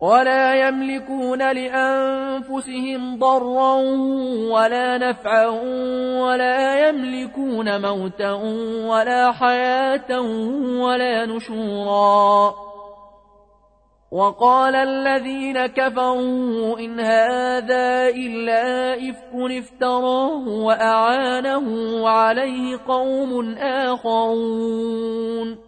ولا يملكون لأنفسهم ضرا ولا نفعا ولا يملكون موتا ولا حياة ولا نشورا. وقال الذين كفروا إن هذا إلا إفك افتراه وأعانه عليه قوم آخرون.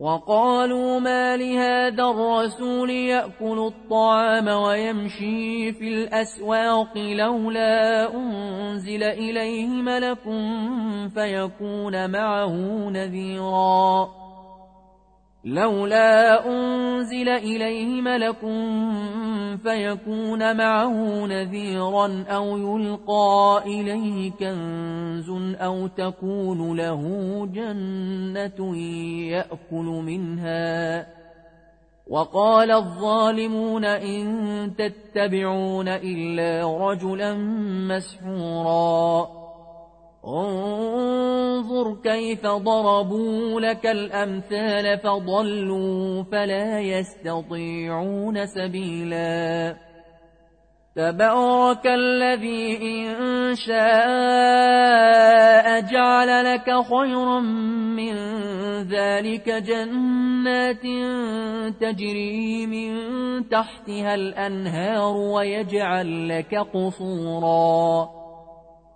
وقالوا ما لهذا الرسول يأكل الطعام ويمشي في الأسواق لولا أنزل إليه ملك فيكون معه نذيراً. لولا أنزل إليه ملك فيكون معه نذيرا أو يلقى إليه كنز أو تكون له جنة يأكل منها. وقال الظالمون إن تتبعون إلا رجلا مسحورا. انظر كيف ضربوا لك الأمثال فضلوا فلا يستطيعون سبيلا. تبارك الذي إن شاء جعل لك خيرا من ذلك جنات تجري من تحتها الأنهار ويجعل لك قصوراً.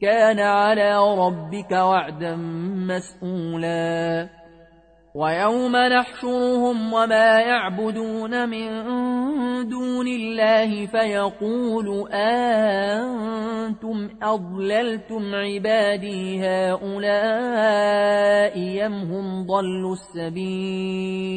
كان على ربك وعدا مسئولا ويوم نحشرهم وما يعبدون من دون الله فيقول أنتم أضللتم عبادي هؤلاء يم هم ضلوا السبيل؟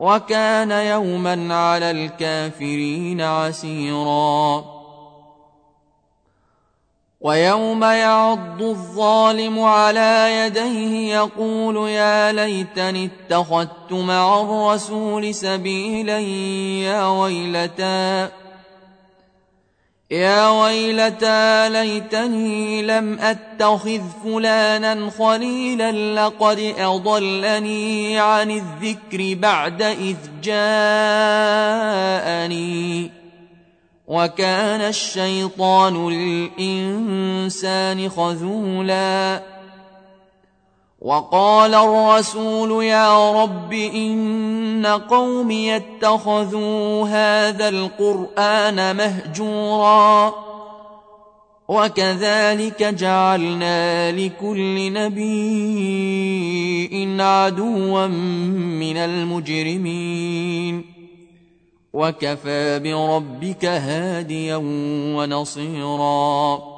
وكان يوما على الكافرين عسيرا. ويوم يعض الظالم على يديه يقول يا ليتني اتخذت مع الرسول سبيلا يا ويلتى. يا ويلتى ليتني لم أتخذ فلانا خليلا لقد أضلني عن الذكر بعد إذ جاءني. وكان الشيطان للإنسان خذولا. وقال الرسول يا رب إن قومي اتخذوا هذا القرآن مهجورا وكذلك جعلنا لكل نبي عدوا من المجرمين وكفى بربك هاديا ونصيرا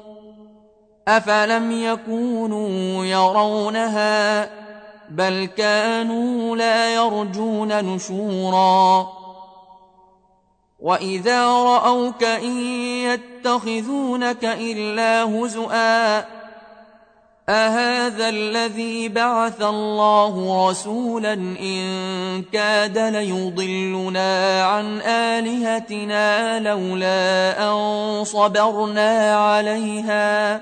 أفلم يكونوا يرونها بل كانوا لا يرجون نشورا واذا راوك ان يتخذونك الا هزؤا اهذا الذي بعث الله رسولا ان كاد ليضلنا عن الهتنا لولا ان صبرنا عليها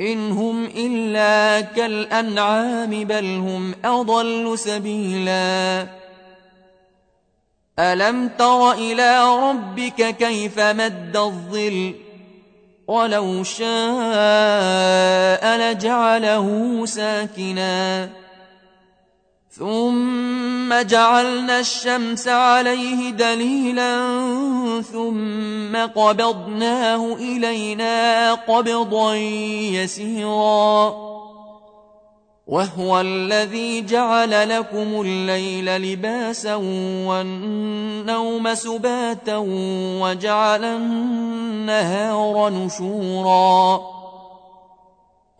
إن هم إلا كالأنعام بل هم أضل سبيلا. ألم تر إلى ربك كيف مد الظل؟ ولو شاء لجعله ساكناً. ثم جعلنا الشمس عليه دليلا ثم قبضناه إلينا قبضا يسيرا. وهو الذي جعل لكم الليل لباسا والنوم سباتا وجعل النهار نشورا.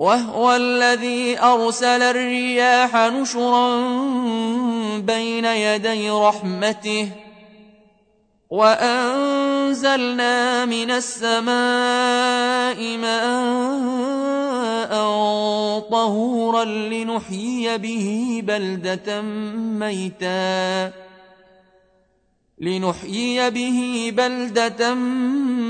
وهو الذي أرسل الرياح نشرا بين يدي رحمته وأنزلنا من السماء ماء طهورا لنحيي به بلدة ميتا لنحيي به بلدة ميتا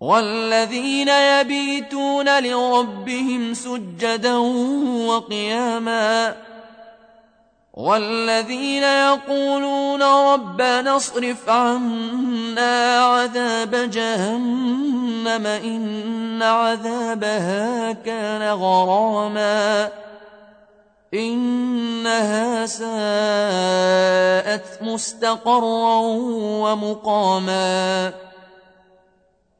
والذين يبيتون لربهم سجدا وقياما والذين يقولون ربنا اصرف عنا عذاب جهنم إن عذابها كان غراما إنها ساءت مستقرا ومقاما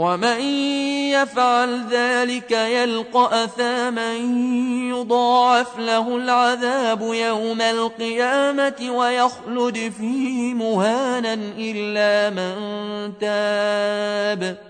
ومن يفعل ذلك يلقى أثاما يضاعف له العذاب يوم القيامة ويخلد فيه مهانا إلا من تاب.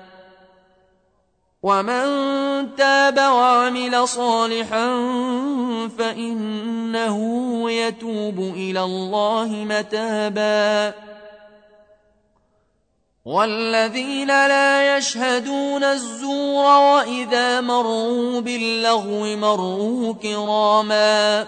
ومن تاب وعمل صالحا فإنه يتوب إلى الله متابا والذين لا يشهدون الزور وإذا مروا باللغو مروا كراما